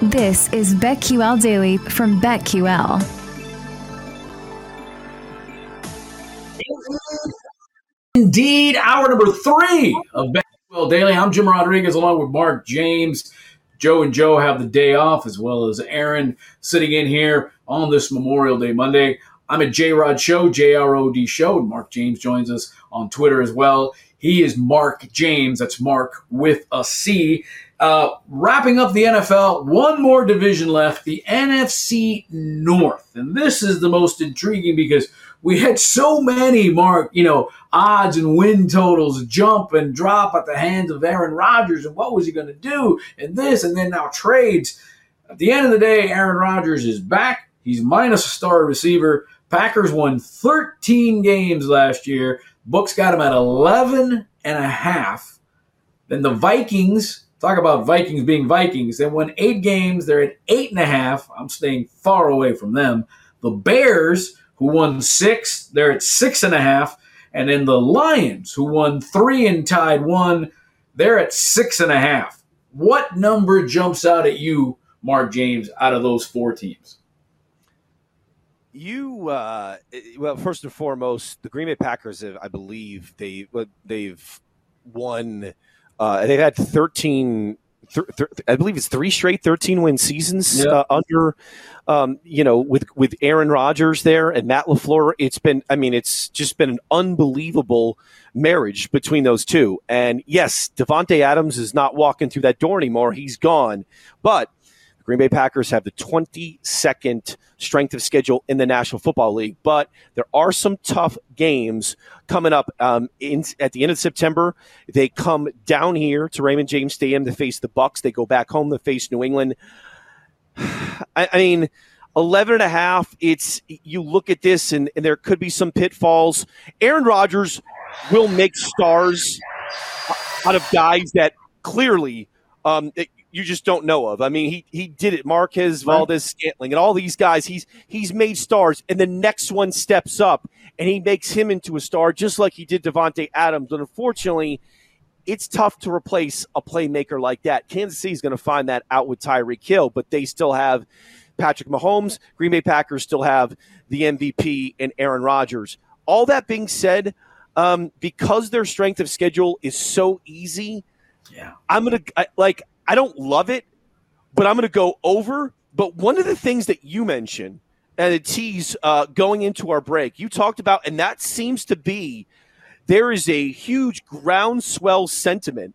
This is BetQL Daily from BetQL. Indeed, hour number three of BetQL Daily. I'm Jim Rodriguez along with Mark James. Joe and Joe have the day off, as well as Aaron sitting in here on this Memorial Day Monday. I'm at J Rod Show, J R O D Show, and Mark James joins us on Twitter as well. He is Mark James. That's Mark with a C. Uh, wrapping up the NFL, one more division left, the NFC North. And this is the most intriguing because we had so many, Mark, you know, odds and win totals jump and drop at the hands of Aaron Rodgers and what was he going to do and this and then now trades. At the end of the day, Aaron Rodgers is back. He's minus a star receiver. Packers won 13 games last year. Books got him at 11 and a half. Then the Vikings Talk about Vikings being Vikings. They won eight games. They're at eight and a half. I'm staying far away from them. The Bears, who won six, they're at six and a half. And then the Lions, who won three and tied one, they're at six and a half. What number jumps out at you, Mark James, out of those four teams? You uh, well, first and foremost, the Green Bay Packers have, I believe, they they've won uh, they've had 13, th- th- I believe it's three straight 13 win seasons uh, under, um, you know, with, with Aaron Rodgers there and Matt LaFleur. It's been, I mean, it's just been an unbelievable marriage between those two. And yes, Davante Adams is not walking through that door anymore. He's gone. But Green Bay Packers have the 22nd strength of schedule in the National Football League, but there are some tough games coming up um, in, at the end of September. They come down here to Raymond James Stadium to face the Bucs. They go back home to face New England. I, I mean, 11 and a half, it's you look at this and, and there could be some pitfalls. Aaron Rodgers will make stars out of guys that clearly um, you just don't know of. I mean, he he did it. Marquez Valdes, Scantling and all these guys. He's he's made stars, and the next one steps up and he makes him into a star, just like he did Davante Adams. But unfortunately, it's tough to replace a playmaker like that. Kansas City is going to find that out with Tyreek Hill, but they still have Patrick Mahomes. Green Bay Packers still have the MVP and Aaron Rodgers. All that being said, um, because their strength of schedule is so easy, yeah, I'm gonna I, like I don't love it, but I'm going to go over. But one of the things that you mentioned and a tease uh, going into our break, you talked about, and that seems to be there is a huge groundswell sentiment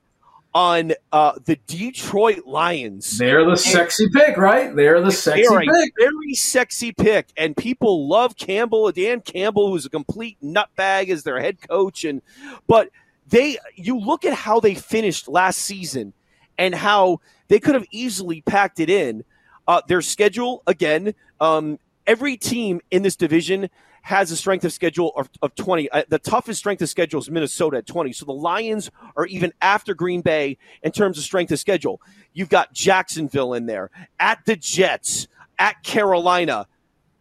on uh, the Detroit Lions. They're the sexy pick, right? They're the sexy they're pick. Very sexy pick. And people love Campbell, Dan Campbell, who's a complete nutbag as their head coach. And but they you look at how they finished last season and how they could have easily packed it in. Uh, their schedule, again, um, every team in this division has a strength of schedule of, of 20. Uh, the toughest strength of schedule is Minnesota at 20. So the Lions are even after Green Bay in terms of strength of schedule. You've got Jacksonville in there, at the Jets, at Carolina.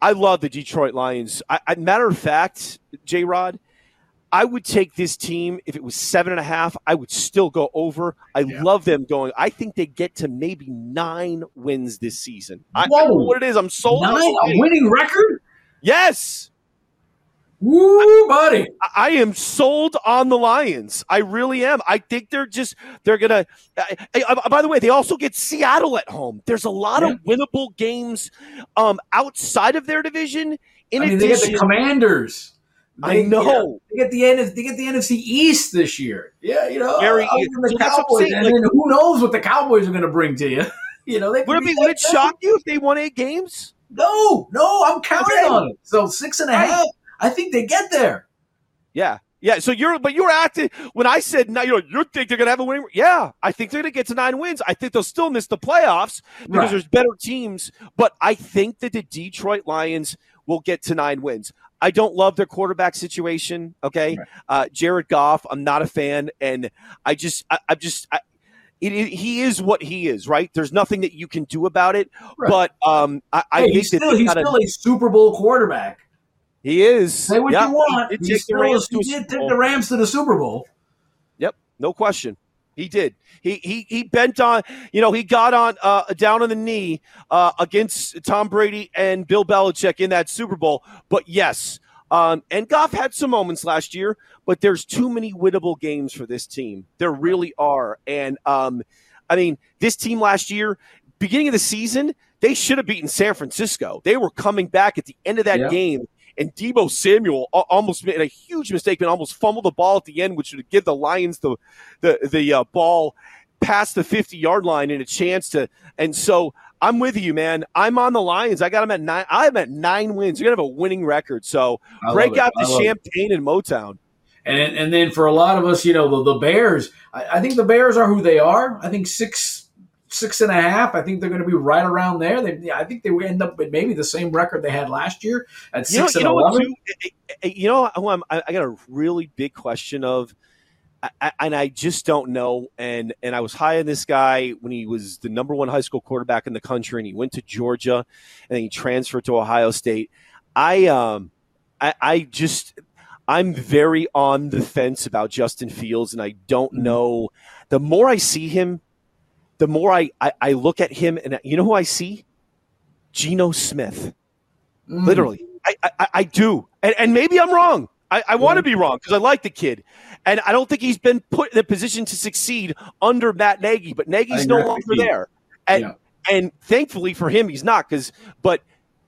I love the Detroit Lions. I, I, matter of fact, J Rod, I would take this team if it was seven and a half. I would still go over. I yeah. love them going. I think they get to maybe nine wins this season. I, I don't know what it is. I'm sold. Nine, a winning record? Yes. Woo, buddy! I, I, am sold on the Lions. I really am. I think they're just they're gonna. by the way, they also get Seattle at home. There's a lot yeah. of winnable games um, outside of their division. In I mean, addition, they get the Commanders. I know. You know, they get the NFC, they get the NFC East this year. Yeah, you know, Very- the so that's what I'm Cowboys, and like- then who knows what the Cowboys are going to bring to you? you know, they Would it be would it shock you if they won eight games? No, no, I'm counting Okay. on it. So six and a half. Right. I think they get there. Yeah. Yeah, so you're, but you're acting when I said, no, you know, you think they're going to have a winning. Yeah, I think they're going to get to nine wins. I think they'll still miss the playoffs because Right. there's better teams. But I think that the Detroit Lions will get to nine wins. I don't love their quarterback situation. Okay, Right. uh, Jared Goff, I'm not a fan, and I just, I, I'm just, I, it, it- he is what he is. Right? There's nothing that you can do about it. Right. But um, I, I think he's still he's still a Super Bowl quarterback. he is. Say what Yeah, you want. He take the still- he did take the Rams to the Super Bowl. Yep, no question. He did. He he he bent on. You know, he got on uh, down on the knee uh, against Tom Brady and Bill Belichick in that Super Bowl. But yes, um, and Goff had some moments last year. But there's too many winnable games for this team. There really are. And um, I mean, this team last year, beginning of the season, they should have beaten San Francisco. They were coming back at the end of that Yeah. game and Deebo Samuel almost made a huge mistake and almost fumbled the ball at the end, which would give the Lions the the the uh, ball past the 50 yard line and a chance to. And so I'm with you, man. I'm on the Lions. I got them at nine. I'm at nine wins. You're gonna have a winning record. So I break out the love it. champagne and Motown. And and then for a lot of us, you know, the, the Bears. I, I think the Bears are who they are. I think six six and a half. I think they're going to be right around there. They, I think they will end up with maybe the same record they had last year at You know, six you and know eleven. Too, you know, who I'm- I, I got a really big question of, I, and I just don't know. And and I was high on this guy when he was the number one high school quarterback in the country, and he went to Georgia, and then he transferred to Ohio State. I um, I, I just. I'm very on the fence about Justin Fields, and I don't Mhm. know. The more I see him, the more I, I, I look at him, and you know who I see? Geno Smith. Mm. Literally, I, I, I do, and, and maybe I'm wrong. I, I want to be wrong because I like the kid, and I don't think he's been put in a position to succeed under Matt Nagy. But Nagy's no longer there, and Yeah. and thankfully for him, he's not. Because but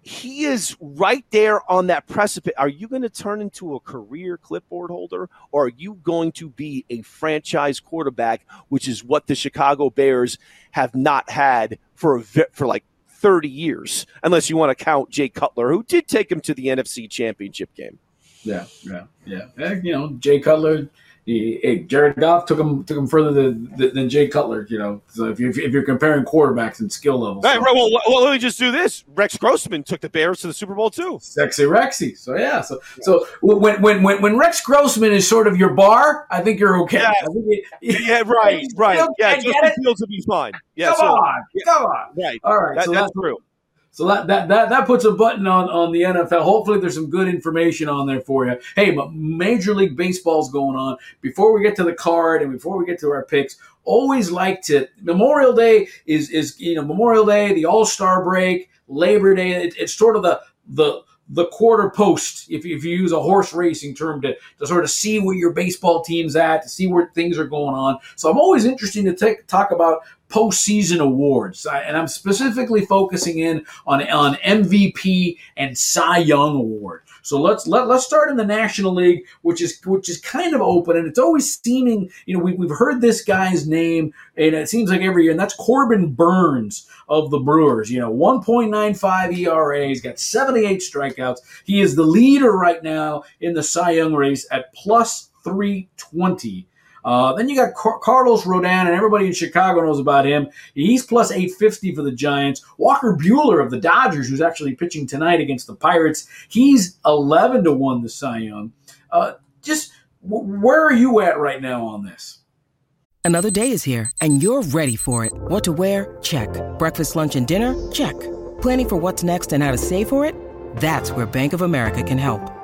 he is right there on that precipice. Are you going to turn into a career clipboard holder, or are you going to be a franchise quarterback, which is what the Chicago Bears have not had for a for like 30 years, unless you want to count Jay Cutler, who did take him to the NFC Championship game. Yeah, yeah, yeah. You know, Jay Cutler. He, hey, Jared Goff took him took him further than, than Jay Cutler. You know, so if, you, if you're comparing quarterbacks and skill levels, Right, so- right, well, well, let me just do this. Rex Grossman took the Bears to the Super Bowl too. Sexy Rexy. So yeah. So so when when when when Rex Grossman is sort of your bar, I think you're okay. Yeah. Think it- Yeah, right, right. Yeah, Justin it. Fields will be fine. Yeah, come so, on, come on. right. All right. That, so that's that's true. So that, that that that puts a button on on the NFL. Hopefully, there's some good information on there for you. Hey, but Major League Baseball's going on. Before we get to the card and before we get to our picks, always like to Memorial Day is is you know Memorial Day, the All Star break, Labor Day. It, it's sort of the the the quarter post, if, if you use a horse racing term, to, to sort of see where your baseball team's at, to see where things are going on. So I'm always interested to take, talk about postseason awards, and I'm specifically focusing in on on MVP and Cy Young award. So let's let, let's start in the National League, which is which is kind of open, and it's always seeming you know we, we've heard this guy's name, and it seems like every year, and that's Corbin Burnes of the Brewers. You know, 1.95 ERA, he's got 78 strikeouts. He is the leader right now in the Cy Young race at plus 320. Uh, then you got Car- Carlos Rodon, and everybody in Chicago knows about him. He's plus 850 for the Giants. Walker Buehler of the Dodgers, who's actually pitching tonight against the Pirates, he's 11 to 1 the Cy Young. Uh, just w- where are you at right now on this? Another day is here, and you're ready for it. What to wear? Check. Breakfast, lunch, and dinner? Check. Planning for what's next and how to save for it? That's where Bank of America can help.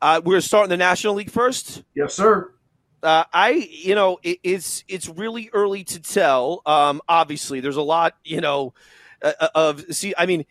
Uh, we're starting the National League first. Yes, sir. Uh, I, you know, it, it's it's really early to tell. Um, obviously, there's a lot, you know, uh, uh of see. I mean,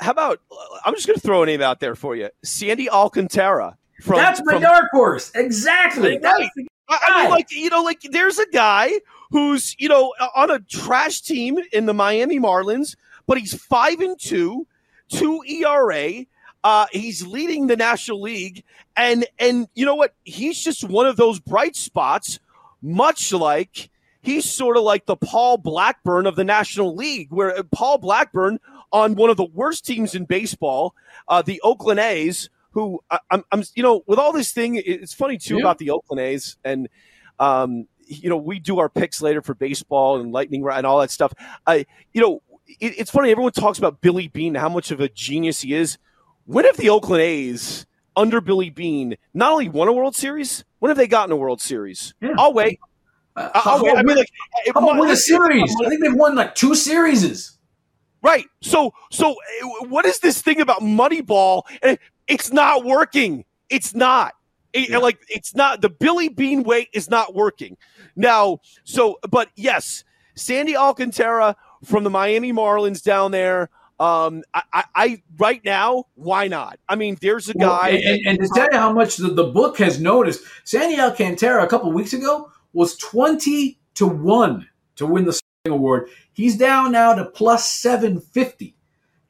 how about I'm just going to throw a name out there for you, Sandy Alcantara. From, That's my from, dark horse. Exactly. Right. I, I mean, like you know, like there's a guy who's you know on a trash team in the Miami Marlins, but he's five and two, two ERA uh, he's leading the National League, and and you know what? He's just one of those bright spots, much like he's sort of like the Paul Blackburn of the National League, where uh, Paul Blackburn on one of the worst teams in baseball, uh, the Oakland A's, who I, am I'm, you know, with all this thing, it's funny too yeah. about the Oakland A's, and um, you know, we do our picks later for baseball and lightning and all that stuff. I, you know, it, it's funny. Everyone talks about Billy Beane, how much of a genius he is. When have the Oakland A's under Billy Beane not only won a World Series? When have they gotten a World Series? Yeah. I'll wait. Uh, I'll wait. I mean, like, how about win a series? I think they've won like two series. Right. So, so what is this thing about Moneyball? It's not working. It's not. It, yeah. Like it's not the Billy Beane way is not working now. So, but yes, Sandy Alcantara from the Miami Marlins down there. Um, I, I, I, right now, why not? I mean, there's a guy, well, and, and, to tell you how much the, the book has noticed, Sandy Alcantara a couple weeks ago was twenty to one to win the award. He's down now to plus seven fifty.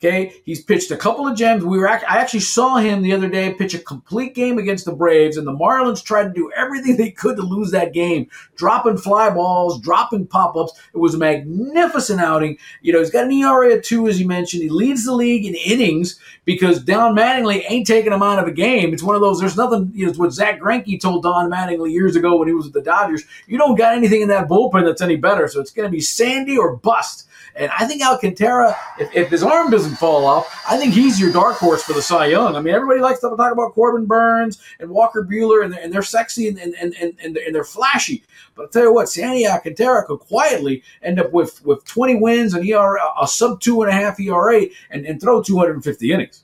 Okay, he's pitched a couple of gems. We were I actually saw him the other day pitch a complete game against the Braves, and the Marlins tried to do everything they could to lose that game, dropping fly balls, dropping pop ups. It was a magnificent outing. You know, he's got an ERA of two, as you mentioned. He leads the league in innings because Don Mattingly ain't taking him out of a game. It's one of those. There's nothing. You know, it's what Zack Greinke told Don Mattingly years ago when he was with the Dodgers. You don't got anything in that bullpen that's any better. So it's going to be Sandy or bust. And I think Alcantara, if, if his arm doesn't fall off, I think he's your dark horse for the Cy Young. I mean, everybody likes to talk about Corbin Burnes and Walker Buehler, and they're, and they're sexy and, and, and, and, and they're flashy. But I'll tell you what, Sandy Alcantara could quietly end up with, with 20 wins and ERA, a sub two and a half ERA, and, and throw 250 innings.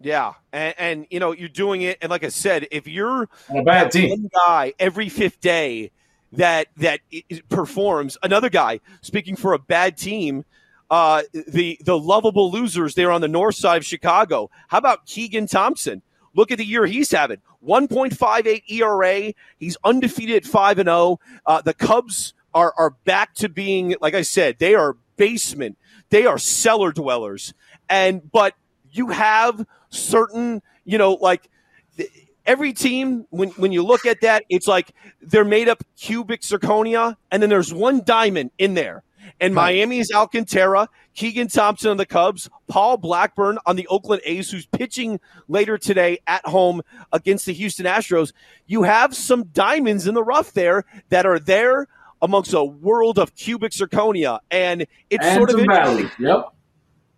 Yeah, and, and, you know you're doing it, and like I said, if you're a bad team guy every fifth day that that performs. Another guy speaking for a bad team. Uh, the the lovable losers there on the north side of Chicago. How about Keegan Thompson? Look at the year he's having 1.58 ERA. He's undefeated at 5 and 0. Uh, the Cubs are, are back to being, like I said, they are basement. They are cellar dwellers. And, but you have certain, you know, like every team, when, when you look at that, it's like they're made up cubic zirconia, and then there's one diamond in there. And right. Miami's Alcantara, Keegan Thompson on the Cubs, Paul Blackburn on the Oakland A's, who's pitching later today at home against the Houston Astros. You have some diamonds in the rough there that are there amongst a world of cubic zirconia. And it's and sort of interesting. Yep.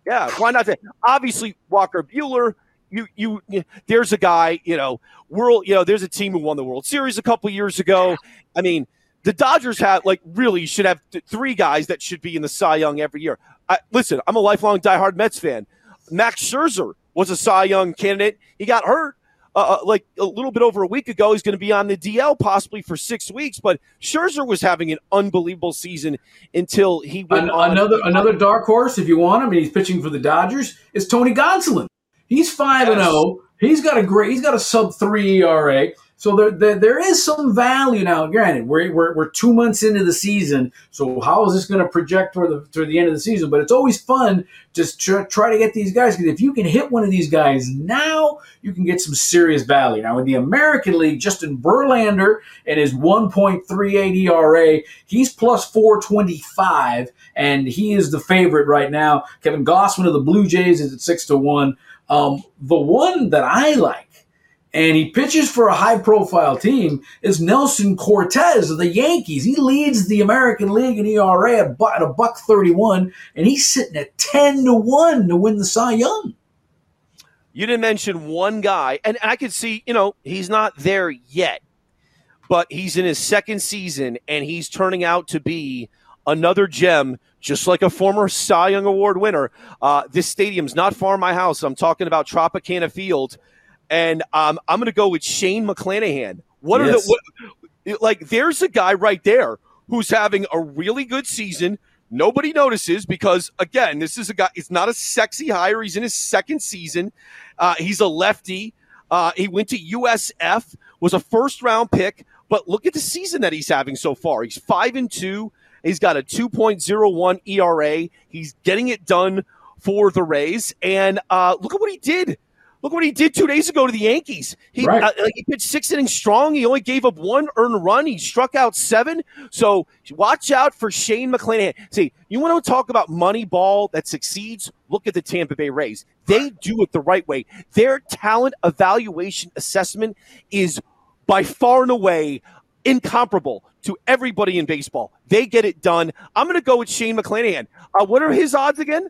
Yeah, why not? Obviously, Walker Buehler, you, you, you, there's a guy, you know, world, you know, there's a team who won the World Series a couple years ago. I mean, the Dodgers have like really should have th- three guys that should be in the Cy Young every year. I, listen, I'm a lifelong diehard Mets fan. Max Scherzer was a Cy Young candidate. He got hurt. Uh, uh like a little bit over a week ago, he's going to be on the DL possibly for six weeks. But Scherzer was having an unbelievable season until he went An- another another dark horse. If you want him, and he's pitching for the Dodgers, is Tony Gonsolin. He's five and zero. Oh. He's got a great. He's got a sub three ERA. So there, there, there is some value now. Granted, we're, we're, we're two months into the season, so how is this going to project toward the toward the end of the season? But it's always fun just to try to get these guys because if you can hit one of these guys now, you can get some serious value. Now in the American League, Justin Verlander and his 1.38 ERA, he's plus 425, and he is the favorite right now. Kevin Gausman of the Blue Jays is at six to one. Um, the one that I like and he pitches for a high profile team, is Nelson Cortes of the Yankees. He leads the American League in ERA at, a buck 31, and he's sitting at 10 to 1 to win the Cy Young. You didn't mention one guy, and I could see, you know, he's not there yet, but he's in his second season, and he's turning out to be another gem, just like a former Cy Young Award winner. Uh, this stadium's not far from my house. I'm talking about Tropicana Field, and um, I'm going to go with Shane McClanahan. What are Yes. the what, like? There's a guy right there who's having a really good season. Nobody notices because again, this is a guy. It's not a sexy hire. He's in his second season. Uh, he's a lefty. Uh, he went to USF. Was a first round pick. But look at the season that he's having so far. He's five and two. He's got a 2.01 ERA. He's getting it done for the Rays. And uh, look at what he did. Look what he did two days ago to the Yankees. He Right. uh, he pitched six innings strong. He only gave up one earned run. He struck out seven. So watch out for Shane McClanahan. See, you want to talk about money ball that succeeds? Look at the Tampa Bay Rays. They do it the right way. Their talent evaluation assessment is by far and away incomparable to everybody in baseball. They get it done. I'm going to go with Shane McClanahan. Uh, what are his odds again?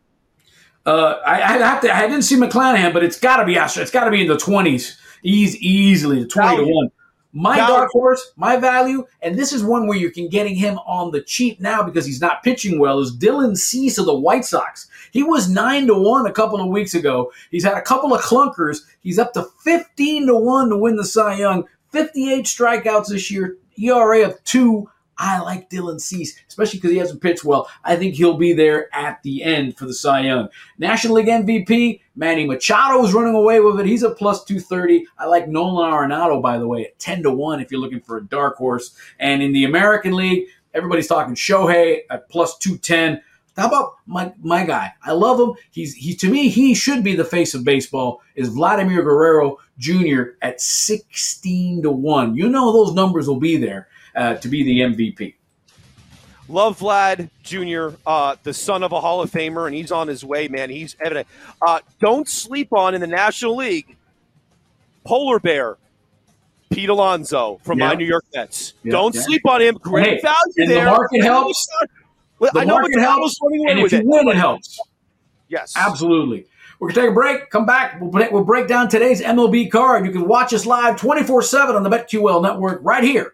Uh, I, I have to. I didn't see McClanahan, but it's got to be Astro. It's got to be in the twenties. Easy, easily the twenty Value. to one. My Value. dark horse, my value, and this is one where you can getting him on the cheap now because he's not pitching well. Is Dylan Cease of the White Sox? He was nine to one a couple of weeks ago. He's had a couple of clunkers. He's up to fifteen to one to win the Cy Young. Fifty-eight strikeouts this year. ERA of two. I like Dylan Cease, especially because he hasn't pitched well. I think he'll be there at the end for the Cy Young. National League MVP, Manny Machado is running away with it. He's a plus 230. I like Nolan Arenado, by the way, at 10 to 1 if you're looking for a dark horse. And in the American League, everybody's talking Shohei at plus 210. How about my my guy? I love him. He's he to me he should be the face of baseball. Is Vladimir Guerrero Jr. at 16 to 1. You know those numbers will be there uh, to be the MVP. Love Vlad Jr., uh, the son of a Hall of Famer, and he's on his way, man. He's evident. Uh, don't sleep on in the National League. Polar Bear, Pete Alonso from my New York Mets. Yeah, don't yeah. sleep on him. Great Hey, value and the market helps. it's not- Well, The I know market helps, and if you it. win, it helps. Yes, Absolutely. We're going to take a break, come back. We'll, break- we'll break down today's MLB card. You can watch us live 24 7 on the BetQL network right here